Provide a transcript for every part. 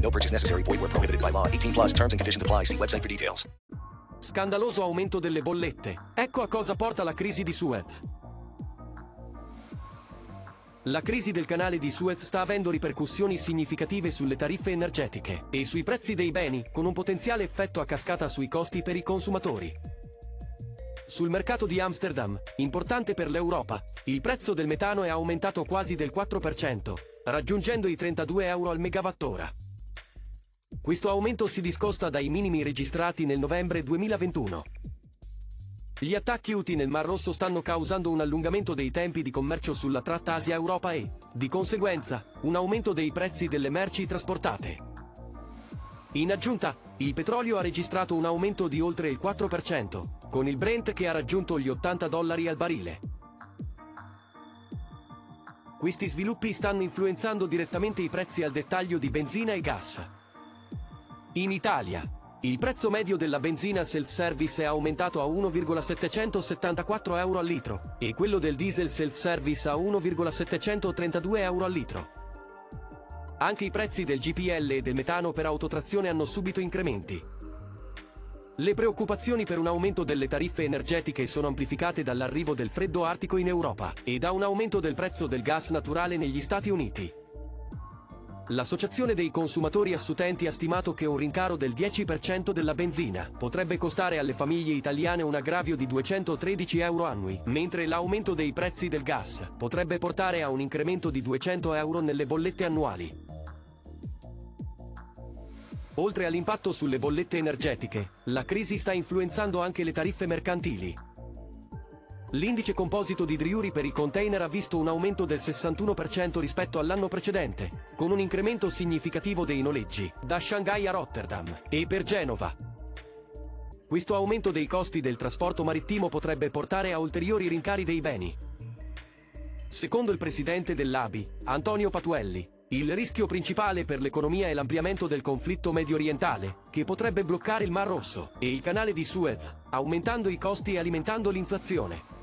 No purchase necessary. Void where prohibited by law. 18 plus terms and conditions apply. See website for details. Scandaloso aumento delle bollette. Ecco a cosa porta la crisi di Suez. La crisi del canale di Suez sta avendo ripercussioni significative sulle tariffe energetiche e sui prezzi dei beni, con un potenziale effetto a cascata sui costi per i consumatori. Sul mercato di Amsterdam, importante per l'Europa, il prezzo del metano è aumentato quasi del 4%, raggiungendo i 32 euro al megawattora. Questo aumento si discosta dai minimi registrati nel novembre 2021. Gli attacchi UTI nel Mar Rosso stanno causando un allungamento dei tempi di commercio sulla tratta Asia-Europa e, di conseguenza, un aumento dei prezzi delle merci trasportate. In aggiunta, il petrolio ha registrato un aumento di oltre il 4%, con il Brent che ha raggiunto gli 80 dollari al barile. Questi sviluppi stanno influenzando direttamente i prezzi al dettaglio di benzina e gas. In Italia, il prezzo medio della benzina self-service è aumentato a 1,774 euro al litro e quello del diesel self-service a 1,732 euro al litro. Anche i prezzi del GPL e del metano per autotrazione hanno subito incrementi. Le preoccupazioni per un aumento delle tariffe energetiche sono amplificate dall'arrivo del freddo artico in Europa e da un aumento del prezzo del gas naturale negli Stati Uniti. L'Associazione dei consumatori assutenti ha stimato che un rincaro del 10% della benzina potrebbe costare alle famiglie italiane un aggravio di 213 euro annui, mentre l'aumento dei prezzi del gas potrebbe portare a un incremento di 200 euro nelle bollette annuali. Oltre all'impatto sulle bollette energetiche, la crisi sta influenzando anche le tariffe mercantili. L'indice composito di Driuri per i container ha visto un aumento del 61% rispetto all'anno precedente, con un incremento significativo dei noleggi, da Shanghai a Rotterdam e per Genova. Questo aumento dei costi del trasporto marittimo potrebbe portare a ulteriori rincari dei beni. Secondo il presidente dell'ABI, Antonio Patuelli, il rischio principale per l'economia è l'ampliamento del conflitto medio orientale, che potrebbe bloccare il Mar Rosso e il canale di Suez, aumentando i costi e alimentando l'inflazione.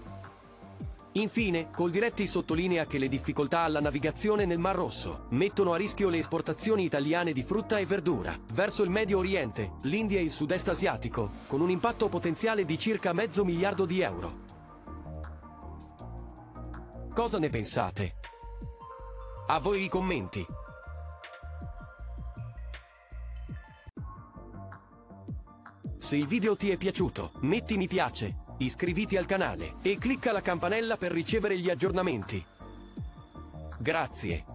Infine, Coldiretti sottolinea che le difficoltà alla navigazione nel Mar Rosso mettono a rischio le esportazioni italiane di frutta e verdura verso il Medio Oriente, l'India e il Sud-Est asiatico, con un impatto potenziale di circa mezzo miliardo di euro. Cosa ne pensate? A voi i commenti. Se il video ti è piaciuto, metti mi piace, iscriviti al canale e clicca la campanella per ricevere gli aggiornamenti. Grazie.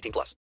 18 plus.